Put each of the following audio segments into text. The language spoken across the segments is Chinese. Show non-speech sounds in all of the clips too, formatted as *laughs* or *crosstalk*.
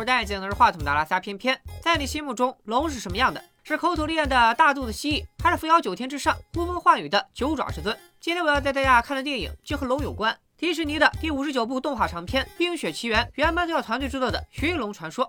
会戴镜的是话筒的拉萨翩翩，在你心目中龙是什么样的？是口吐烈焰的大肚子蜥蜴，还是扶摇九天之上呼风唤雨的九爪至尊？今天我要带大家看的电影就和龙有关。迪士尼的第五十九部动画长片《冰雪奇缘》，原班特效团队制作的《寻龙传说》。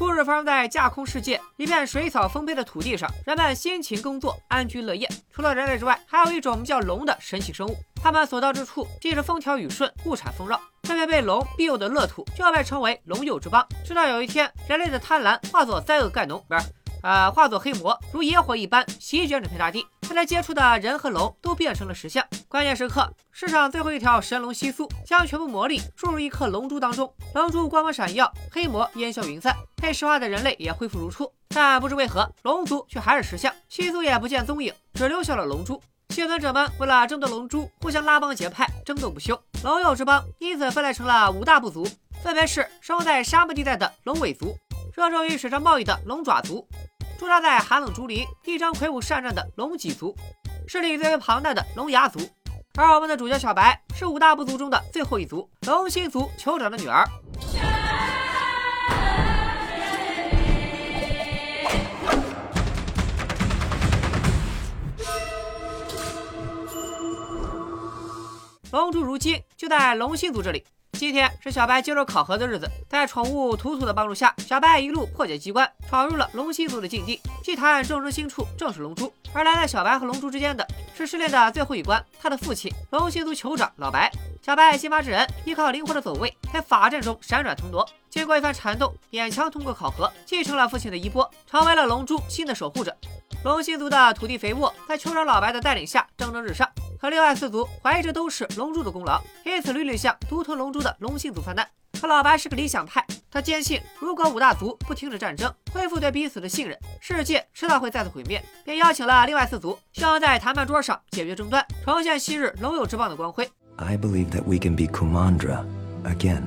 故事发生在架空世界，一片水草丰沛的土地上，人们辛勤工作，安居乐业。除了人类之外，还有一种叫龙的神奇生物。他们所到之处，既是风调雨顺，物产丰饶。这片被龙庇佑的乐土，就要被称为龙佑之邦。直到有一天，人类的贪婪化作灾厄盖农，不是。呃，化作黑魔，如野火一般席卷整片大地。他来接触的人和龙都变成了石像。关键时刻，世上最后一条神龙西苏将全部魔力注入一颗龙珠当中，龙珠光芒闪耀，黑魔烟消云散，被石化的人类也恢复如初。但不知为何，龙族却还是石像，西苏也不见踪影，只留下了龙珠。幸存者们为了争夺龙珠，互相拉帮结派，争斗不休。龙友之邦因此分裂成了五大部族，分别是生活在沙漠地带的龙尾族，热衷于水上贸易的龙爪族。驻扎在寒冷竹林、一张魁梧善战的龙脊族，势力最为庞大的龙牙族，而我们的主角小白是五大部族中的最后一族——龙心族酋长的女儿。龙珠如今就在龙心族这里。今天是小白接受考核的日子，在宠物图图的帮助下，小白一路破解机关，闯入了龙心族的禁地。祭坛众生心处正是龙珠，而拦在小白和龙珠之间的是试炼的最后一关，他的父亲龙心族酋长老白。小白新发制人，依靠灵活的走位，在法阵中闪转腾挪。经过一番缠斗，勉强通过考核，继承了父亲的衣钵，成为了龙珠新的守护者。龙心族的土地肥沃，在酋长老白的带领下蒸蒸日上。可另外四族怀疑这都是龙珠的功劳，因此屡屡向独吞龙珠的龙心族发难。可老白是个理想派，他坚信如果五大族不停止战争，恢复对彼此的信任，世界迟早会再次毁灭，便邀请了另外四族，希望在谈判桌上解决争端，重现昔日龙友之邦的光辉。I believe that we can be Kumandra again,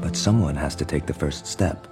but someone has to take the first step.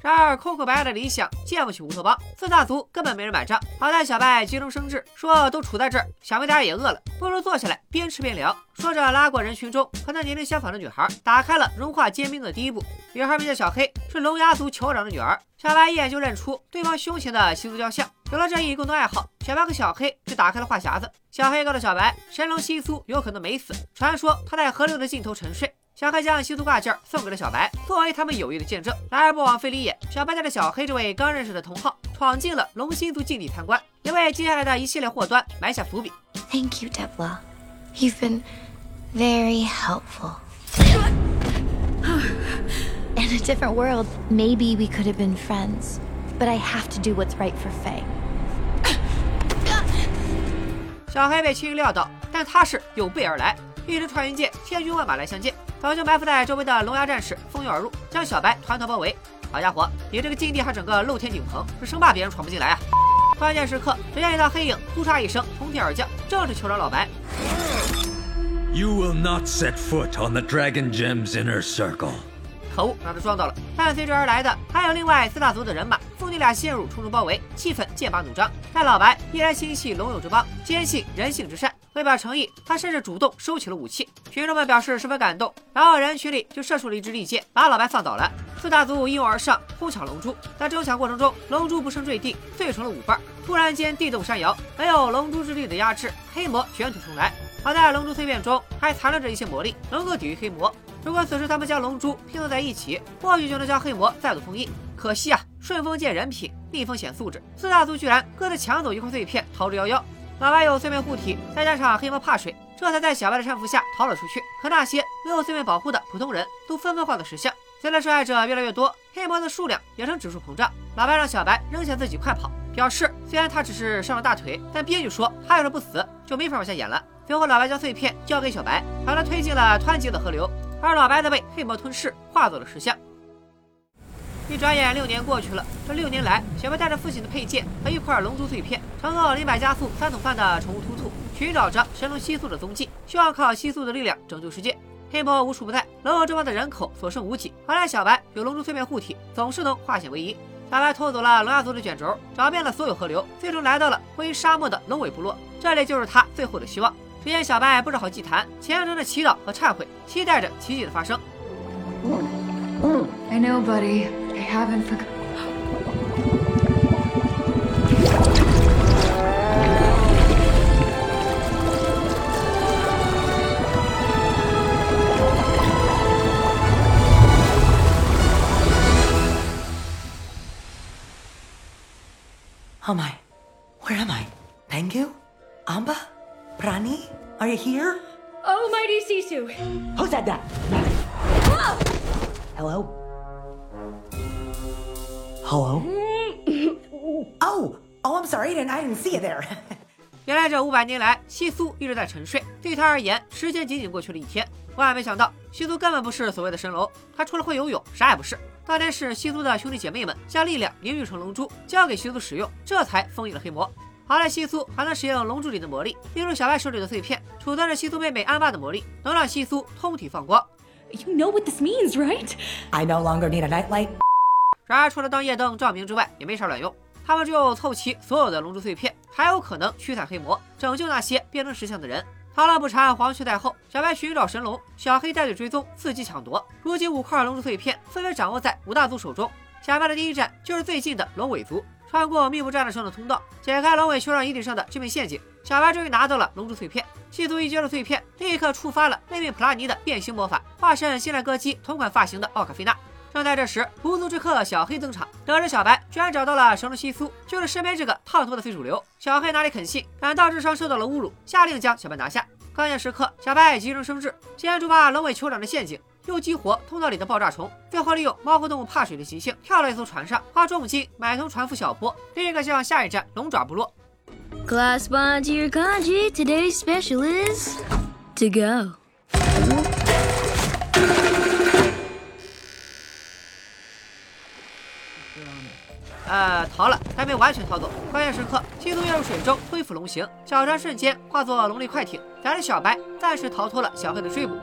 然而，空口白牙的理想见不起乌托邦，四大族根本没人买账。好在小白急中生智，说都处在这儿，小妹大家也饿了，不如坐下来边吃边聊。说着，拉过人群中和他年龄相仿的女孩，打开了融化坚冰的第一步。女孩名叫小黑，是龙牙族酋长的女儿。小白一眼就认出对方胸前的西族雕像。有了这一共同爱好，小白和小黑就打开了话匣子。小黑告诉小白，神龙西苏有可能没死，传说他在河流的尽头沉睡。小黑将西毒挂件送给了小白，作为他们友谊的见证。然而不枉费力也，小白带着小黑这位刚认识的同好，闯进了龙心族禁地参观，也为接下来的一系列祸端埋下伏笔。Thank you, Debla. You've been very helpful. In a different world, maybe we could have been friends, but I have to do what's right for Faye. 小黑被轻易撂倒，但他是有备而来，一支穿云箭，千军万马来相见。早就埋伏在周围的龙牙战士蜂拥而入，将小白团团包围。好家伙，你这个禁地还整个露天顶棚，是生怕别人闯不进来啊！关键时刻，只见一道黑影呼嚓一声从天而降，正是酋长老白。You will not set foot on the Dragon Gem's inner circle。可恶，让他撞到了。伴随着而来的还有另外四大族的人马，父女俩陷入重重包围，气氛剑拔弩张。但老白依然心系龙友之邦，坚信人性之善。为表诚意，他甚至主动收起了武器。群众们表示十分感动，然后人群里就射出了一支利箭，把老白放倒了。四大族一拥而上，哄抢龙珠。在争抢过程中，龙珠不慎坠地，碎成了五瓣。突然间，地动山摇，没有龙珠之力的压制，黑魔卷土重来。好在龙珠碎片中还残留着一些魔力，能够抵御黑魔。如果此时他们将龙珠拼凑在一起，或许就能将黑魔再度封印。可惜啊，顺风见人品，逆风显素质。四大族居然各自抢走一块碎片，逃之夭夭。老白有碎面护体，再加上黑魔怕水，这才在小白的搀扶下逃了出去。可那些没有碎面保护的普通人都纷纷化作石像。随着受害者越来越多，黑魔的数量也呈指数膨胀。老白让小白扔下自己快跑，表示虽然他只是伤了大腿，但编剧说他要是不死，就没法往下演了。随后，老白将碎片交给小白，把他推进了湍急的河流，而老白则被黑魔吞噬，化作了石像。一转眼，六年过去了。这六年来，小白带着父亲的佩剑和一块龙珠碎片，乘坐零百加速三桶饭的宠物突突，寻找着神龙吸素的踪迹，希望靠吸素的力量拯救世界。黑魔无处不在，龙王之邦的人口所剩无几。好在小白有龙珠碎片护体，总是能化险为夷。小白拖走了龙亚族的卷轴，找遍了所有河流，最终来到了位于沙漠的龙尾部落。这里就是他最后的希望。只见小白布置好祭坛，虔诚的祈祷和忏悔，期待着奇迹的发生。I know, buddy. I haven't forgot. Oh my. Where am I? Pengu? Amba? Prani? Are you here? Oh, mighty Sisu! Who said that? Ah! Hello? Hello? oh! Oh, I'm sorry. I didn't, I didn't see you there. *laughs* 原来这五百年来，西苏一直在沉睡，对他而言，时间仅仅过去了一天。万万没想到，西苏根本不是所谓的神龙，他除了会游泳，啥也不是。当年是西苏的兄弟姐妹们将力量凝聚成龙珠，交给西苏使用，这才封印了黑魔。好在西苏还能使用龙珠里的魔力，例如小白手里的碎片，储存着西苏妹妹安巴的魔力，能让西苏通体放光。You know what this means, right? I no longer need a nightlight. 然而，除了当夜灯照明之外，也没啥卵用。他们只有凑齐所有的龙珠碎片，才有可能驱散黑魔，拯救那些变成石像的人。螳螂捕蝉，黄雀在后。小白寻找神龙，小黑带队追踪，伺机抢夺。如今五块龙珠碎片分别掌握在五大族手中。小白的第一站就是最近的龙尾族，穿过密布栅栏上的通道，解开龙尾酋长遗体上的致命陷阱。小白终于拿到了龙珠碎片。细族一接入碎片，立刻触发了妹妹普拉尼的变形魔法，化身新来歌姬同款发型的奥卡菲娜。正在这时，狐族之客小黑登场，得知小白居然找到了神龙西苏，就是身边这个烫头的非主流。小黑哪里肯信，感到智商受到了侮辱，下令将小白拿下。关键时刻，小白急中生智，先触发龙尾酋长的陷阱，又激活通道里的爆炸虫，最后利用猫和动物怕水的习性，跳到一艘船上，花重金买通船夫小波，立刻前往下一站龙爪部落。Class bond to your kanji. Today's special is to go. *laughs* 呃，逃了，还没完全逃走。关键时刻，西毒跃入水中，恢复龙形，小船瞬间化作龙力快艇，载着小白暂时逃脱了小黑的追捕。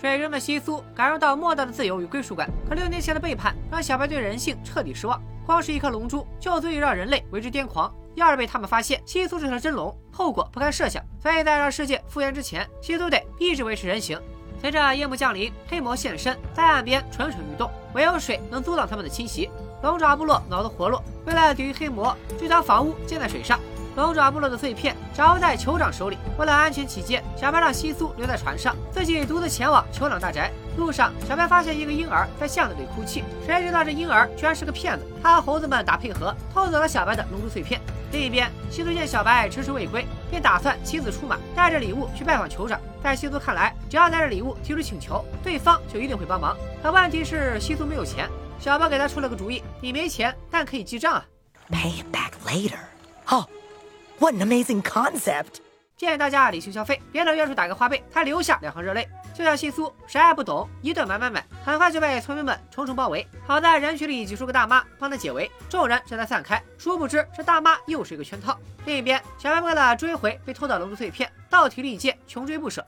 水中的西苏感受到莫大的自由与归属感，可六年前的背叛让小白对人性彻底失望。光是一颗龙珠就足以让人类为之癫狂，要是被他们发现西苏是条真龙，后果不堪设想。所以在让世界复原之前，西苏得一直维持人形。随着夜幕降临，黑魔现身，在岸边蠢蠢欲动，唯有水能阻挡他们的侵袭。龙爪部落脑子活络，为了抵御黑魔，就将房屋建在水上。龙爪部落的碎片掌握在酋长手里。为了安全起见，小白让西苏留在船上，自己独自前往酋长大宅。路上，小白发现一个婴儿在巷子里哭泣，谁知道这婴儿居然是个骗子。他和猴子们打配合，偷走了小白的龙珠碎片。另一边，西苏见小白迟迟未归，便打算亲自出马，带着礼物去拜访酋长。在西苏看来，只要带着礼物提出请求，对方就一定会帮忙。可问题是，西苏没有钱。小白给他出了个主意：你没钱，但可以记账啊。Pay it back later. Oh, what an amazing concept. 建议大家理性消费，别等月初打个花呗，才留下两行热泪。就像西苏，谁也不懂，一顿买买买，很快就被村民们重重包围。好在人群里挤出个大妈帮他解围，众人这才散开。殊不知这大妈又是一个圈套。另一边，小白为了追回被偷的龙珠碎片，倒提力竭，穷追不舍。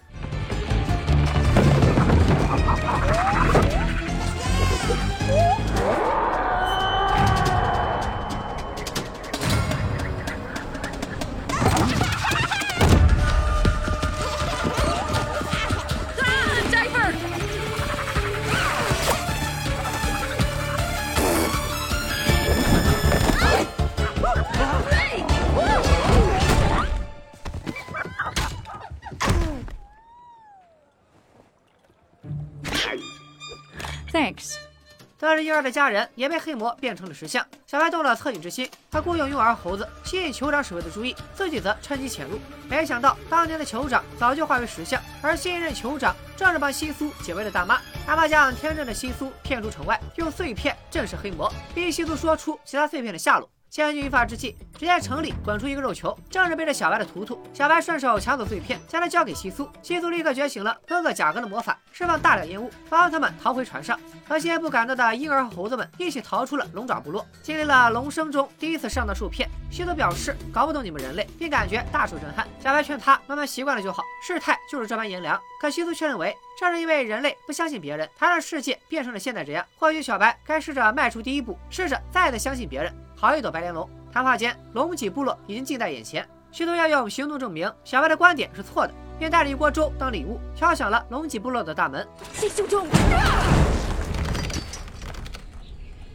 得知婴儿的家人也被黑魔变成了石像，小白动了恻隐之心，他雇佣婴儿猴子吸引酋长守卫的注意，自己则趁机潜入。没想到当年的酋长早就化为石像，而新一任酋长正是帮西苏解围的大妈。大妈将天真的西苏骗出城外，用碎片震慑黑魔，逼西苏说出其他碎片的下落。千钧一发之际，只见城里滚出一个肉球，正是背着小白的图图。小白顺手抢走碎片，将它交给西苏。西苏立刻觉醒了哥哥贾格的魔法，释放大量烟雾，帮他们逃回船上。和些不赶到的婴儿和猴子们一起逃出了龙爪部落，经历了龙生中第一次上当受骗。西苏表示搞不懂你们人类，并感觉大受震撼。小白劝他慢慢习惯了就好，事态就是这般炎凉。可西苏却认为正是因为人类不相信别人，才让世界变成了现在这样。或许小白该试着迈出第一步，试着再次相信别人。好一朵白莲龙。谈话间，龙脊部落已经近在眼前，试图要用行动证明小白的观点是错的，便带着一锅粥当礼物，敲响了龙脊部落的大门。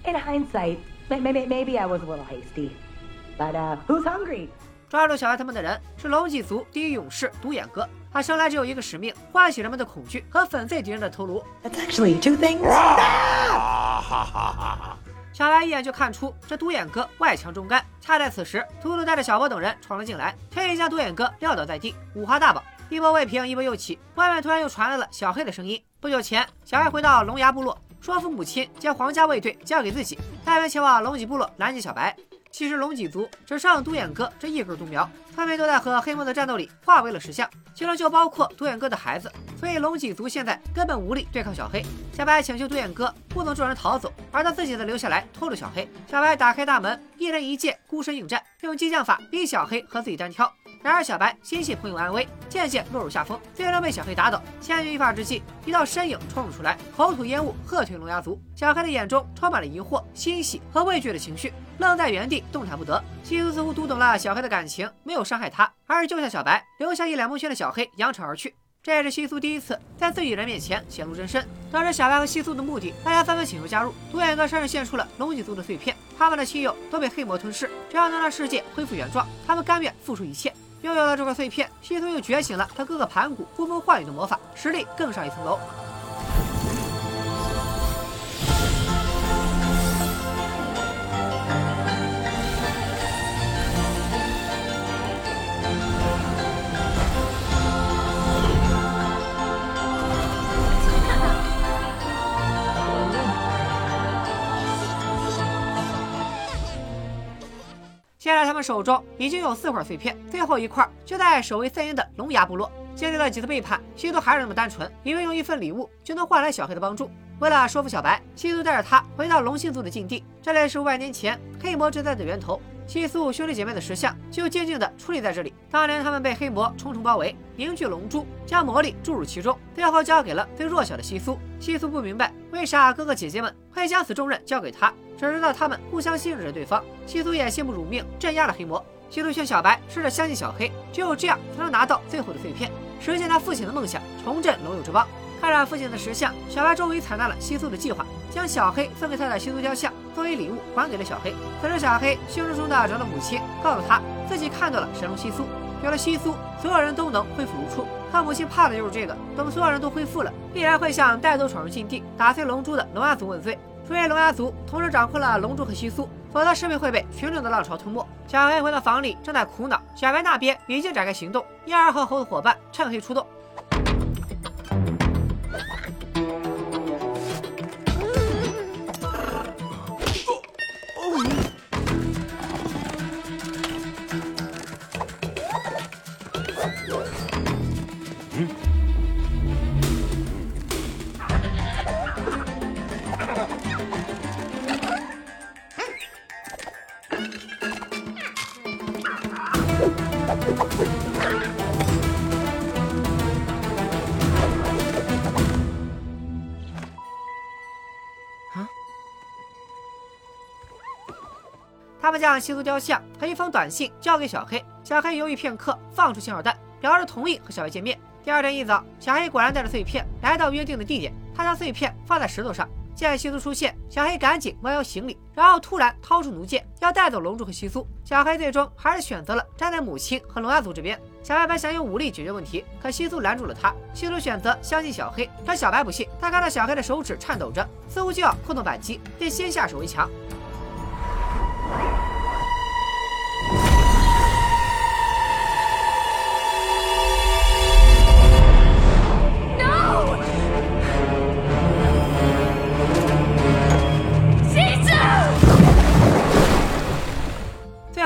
In hindsight, maybe maybe I was a little hasty, but uh, who's hungry? 抓住小白他们的人是龙脊族第一勇士独眼哥，他生来只有一个使命，唤醒人们的恐惧和粉碎敌人的头颅。That's actually two things. *laughs* 小白一眼就看出这独眼哥外强中干。恰在此时，秃秃带着小波等人闯了进来，特意将独眼哥撂倒在地，五花大绑。一波未平，一波又起，外面突然又传来了小黑的声音。不久前，小黑回到龙牙部落，说服母亲将皇家卫队交给自己，带人前往龙脊部落拦截小白。其实龙脊族只剩独眼哥这一根独苗，他们都在和黑魔的战斗里化为了石像，其中就包括独眼哥的孩子，所以龙脊族现在根本无力对抗小黑。小白请求独眼哥不能众人逃走，而他自己则留下来拖住小黑。小白打开大门，一人一剑，孤身应战，用激将法逼小黑和自己单挑。然而小白心系朋友安危，渐渐落入下风，最终被小黑打倒。千钧一发之际，一道身影冲了出来，口吐烟雾，喝退龙牙族。小黑的眼中充满了疑惑、欣喜和畏惧的情绪，愣在原地动弹不得。西苏似乎读懂了小黑的感情，没有伤害他，而是救下小白，留下一脸蒙圈的小黑扬长而去。这也是西苏第一次在自己人面前显露真身。得知小白和西苏的目的，大家纷纷请求加入。独眼哥身上现出了龙脊族的碎片，他们的亲友都被黑魔吞噬，只要能让世界恢复原状，他们甘愿付出一切。拥有了这块碎片，西苏又觉醒了他哥哥盘古呼风唤雨的魔法，实力更上一层楼。们手中已经有四块碎片，最后一块就在守卫森林的龙牙部落。经历了几次背叛，西多还是那么单纯，以为用一份礼物就能换来小黑的帮助。为了说服小白，西苏带着他回到龙星族的禁地，这里是五百年前黑魔之灾的源头。西苏兄弟姐妹的石像就静静地矗立在这里。当年他们被黑魔重重包围，凝聚龙珠，将魔力注入其中，最后交给了最弱小的西苏。西苏不明白为啥哥哥姐姐们会将此重任交给他，只知道他们互相信任着对方。西苏也信不辱命，镇压了黑魔。西苏劝小白试着相信小黑，只有这样才能拿到最后的碎片，实现他父亲的梦想，重振龙友之邦。看着父亲的石像，小白终于采纳了西苏的计划，将小黑送给他的西苏雕像作为礼物还给了小黑。此时，小黑兴冲冲地找到母亲，告诉他自己看到了神龙西苏，有了西苏，所有人都能恢复如初。可母亲怕的就是这个，等所有人都恢复了，必然会向带头闯入禁地、打碎龙珠的龙牙族问罪。除非龙牙族同时掌控了龙珠和西苏，否则势必会被群众的浪潮吞没。小黑回到房里，正在苦恼，小白那边已经展开行动，燕儿和猴子伙伴趁黑出动。他们将西苏雕像和一封短信交给小黑，小黑犹豫片刻，放出信号弹，表示同意和小黑见面。第二天一早，小黑果然带着碎片来到约定的地点，他将碎片放在石头上。见西苏出现，小黑赶紧弯腰行礼，然后突然掏出弩箭，要带走龙珠和西苏。小黑最终还是选择了站在母亲和龙牙族这边。小白本想用武力解决问题，可西苏拦住了他。西苏选择相信小黑，可小白不信。他看到小黑的手指颤抖着，似乎就要扣动扳机，便先下手为强。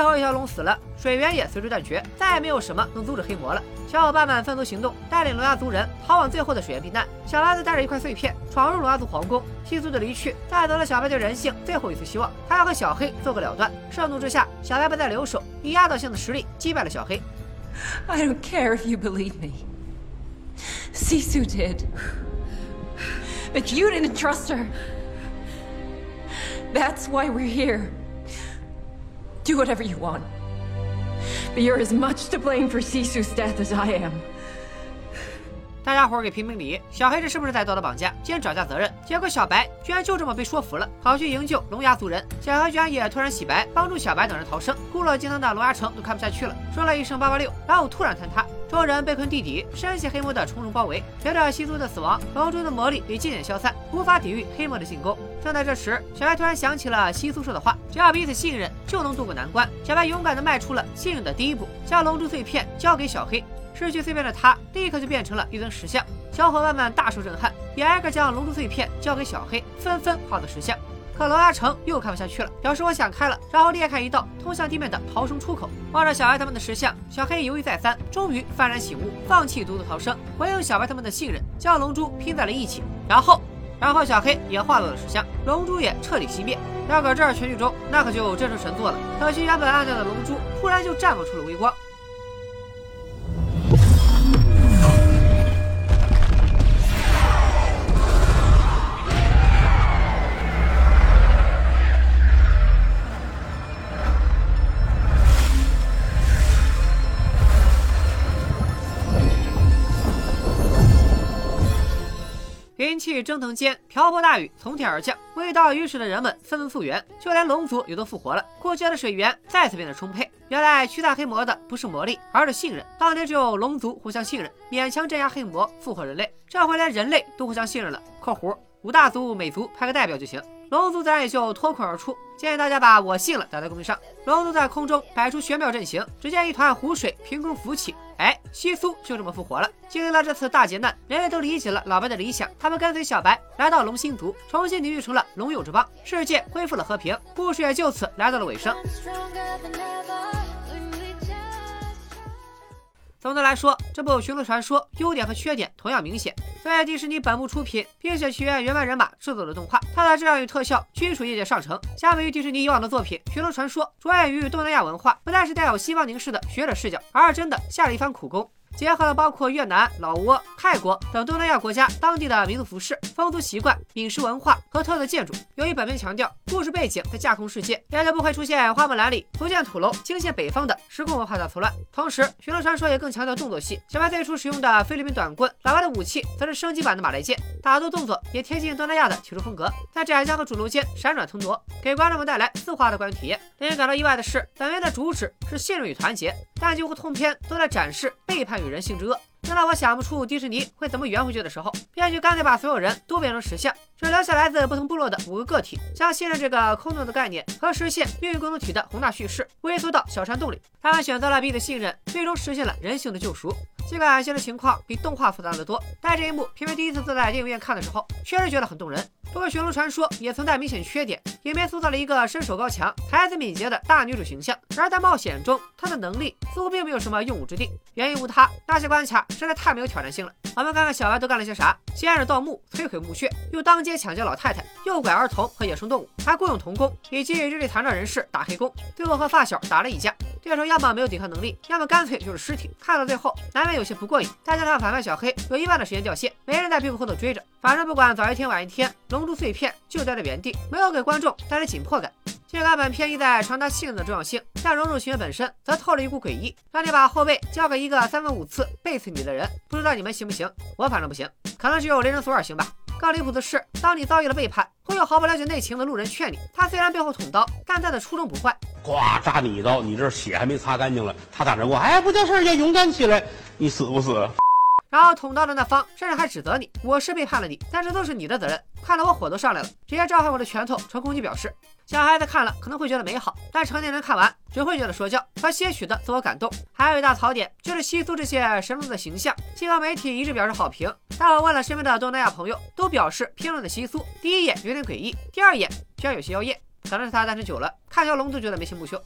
最后一条龙死了，水源也随之断绝，再也没有什么能阻止黑魔了。小伙伴们分头行动，带领龙牙族人逃往最后的水源避难。小白子带着一块碎片闯入龙牙族皇宫。西苏的离去带走了小白对人性最后一次希望，他要和小黑做个了断。盛怒之下，小白不再留手，以压倒性的实力击败了小黑。I don't care if you believe me. Sisu did. But you didn't trust her. That's why we're here. Do whatever you want. But you're as much to blame for Sisu's death as I am. 大家伙儿给评评理，小黑这是不是在道德绑架？竟然找下责任，结果小白居然就这么被说服了，跑去营救龙牙族人。小黑居然也突然洗白，帮助小白等人逃生。固若金汤的龙牙城都看不下去了，说了一声八八六，然后突然坍塌，众人被困地底，深陷黑魔的重重包围。随着西苏的死亡，龙珠的魔力也渐渐消散，无法抵御黑魔的进攻。正在这时，小白突然想起了西苏说的话：只要彼此信任，就能渡过难关。小白勇敢地迈出了信任的第一步，将龙珠碎片交给小黑。失去碎片的他，立刻就变成了一尊石像。小伙伴们大受震撼，也挨个将龙珠碎片交给小黑，纷纷化作石像。可龙牙城又看不下去了，表示我想开了，然后裂开一道通向地面的逃生出口。望着小白他们的石像，小黑犹豫再三，终于幡然醒悟，放弃独自逃生，回应小白他们的信任，将龙珠拼在了一起。然后，然后小黑也化作了石像，龙珠也彻底熄灭。要搁这儿全剧终，那可就真是神作了。可惜原本暗淡的龙珠，突然就绽放出了微光。蒸腾间，瓢泼大雨从天而降，未到雨水的人们纷纷复原，就连龙族也都复活了。过去的水源再次变得充沛。原来驱散黑魔的不是魔力，而是信任。当年只有龙族互相信任，勉强镇压黑魔，复活人类。这回连人类都互相信任了。（括弧五大族每族派个代表就行。）龙族自然也就脱困而出。建议大家把我信了打在公屏上。龙族在空中摆出玄妙阵型，只见一团湖水凭空浮起。哎，西苏就这么复活了。经历了这次大劫难，人类都理解了老白的理想。他们跟随小白来到龙星族，重新凝聚成了龙友之邦，世界恢复了和平，故事也就此来到了尾声。总的来说，这部《寻龙传说》优点和缺点同样明显。作为迪士尼本部出品，并且学院原班人马制作的动画，它的质量与特效均属业界上乘。相比于迪士尼以往的作品，《寻龙传说》着眼于东南亚文化，不但是带有西方凝视的学者视角，而是真的下了一番苦功。结合了包括越南、老挝、泰国等东南亚国家当地的民族服饰、风俗习惯、饮食文化和特色建筑。由于本片强调故事背景在架空世界，也就不会出现花木兰里福建土楼惊现北方的时空文化大错乱。同时，《寻龙传说》也更强调动作戏，小白最初使用的菲律宾短棍，老白的武器则是升级版的马来剑，打斗动作也贴近东南亚的体术风格，在窄巷和主楼间闪转腾挪，给观众们带来丝滑的观影体验。令人感到意外的是，本片的主旨是信任与团结，但几乎通篇都在展示背叛与人性之恶。正当我想不出迪士尼会怎么圆回去的时候，编剧干脆把所有人都变成石像，只留下来自不同部落的五个个体，将信任这个空洞的概念和实现命运共同体的宏大叙事微缩到小山洞里。他们选择了彼此信任，最终实现了人性的救赎。尽管现实情况比动画复杂的多，但这一幕偏偏第一次坐在电影院看的时候，确实觉得很动人。不过《寻龙传说》也存在明显缺点，影片塑造了一个身手高强、才子敏捷的大女主形象，然而在冒险中，她的能力似乎并没有什么用武之地。原因无他，那些关卡实在太没有挑战性了。我们看看小白都干了些啥：先是盗墓、摧毁墓穴，又当街抢劫老太太，诱拐儿童和野生动物，还雇佣童工以及日历残障人士打黑工，最后和发小打了一架。对手要么没有抵抗能力，要么干脆就是尸体。看到最后，难免有些不过瘾。再加上反派小黑有一半的时间掉线，没人在屁股后头追着，反正不管早一天晚一天，龙珠碎片就待在原地，没有给观众带来紧迫感。尽管本片意在传达信任的重要性，但融入情节本身则透着一股诡异，让你把后背交给一个三番五次背刺你的人。不知道你们行不行？我反正不行，可能只有雷神索尔行吧。更离谱的是，当你遭遇了背叛，会有毫不了解内情的路人劝你，他虽然背后捅刀，但他的初衷不坏。呱扎你一刀，你这血还没擦干净了，他打着我，哎，不叫事儿，要勇敢起来，你死不死？然后捅刀的那方甚至还指责你，我是背叛了你，但这都是你的责任。看得我火都上来了，直接召唤我的拳头呈攻击表示。小孩子看了可能会觉得美好，但成年人看完只会觉得说教和些许的自我感动。还有一大槽点就是西苏这些神龙的形象，西方媒体一致表示好评，但我问了身边的东南亚朋友，都表示评论的西苏第一眼有点诡异，第二眼居然有些妖艳，可能是他单身久了，看条龙都觉得眉清目秀。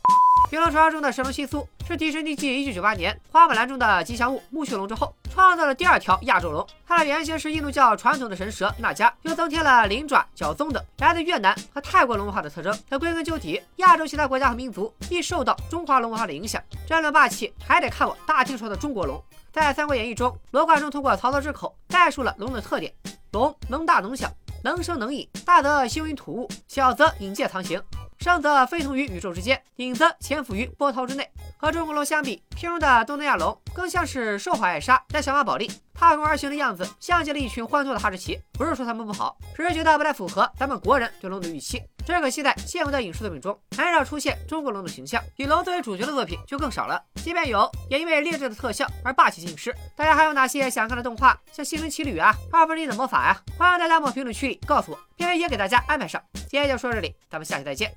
《寻龙传说》中的神龙西苏是迪士尼继1998年《花木兰》中的吉祥物木须龙之后，创造了第二条亚洲龙。它的原型是印度教传统的神蛇那迦，又增添了鳞爪、角鬃等来自越南和泰国龙文化的特征。可归根究底，亚洲其他国家和民族亦受到中华龙文化的影响。争论霸气，还得看我大听说的中国龙。在《三国演义》中，罗贯中通过曹操之口概述了龙的特点。龙能大能小，能生能隐，大则兴云吐雾，小则隐介藏形。生则飞腾于宇宙之间，影则潜伏于波涛之内。和中国龙相比，片中的东南亚龙更像是受怀艾莎带小马宝莉踏空而行的样子，像极了一群欢脱的哈士奇。不是说他们不好，只是觉得不太符合咱们国人对龙的预期。只可惜在现有的影视作品中，很少出现中国龙的形象，以龙作为主角的作品就更少了。即便有，也因为劣质的特效而霸气尽失。大家还有哪些想看的动画？像《心灵奇旅》啊，《二分之一的魔法》呀？欢迎大家在评论区里告诉我，片尾也给大家安排上。今天就说这里，咱们下期再见，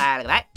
拜了个拜。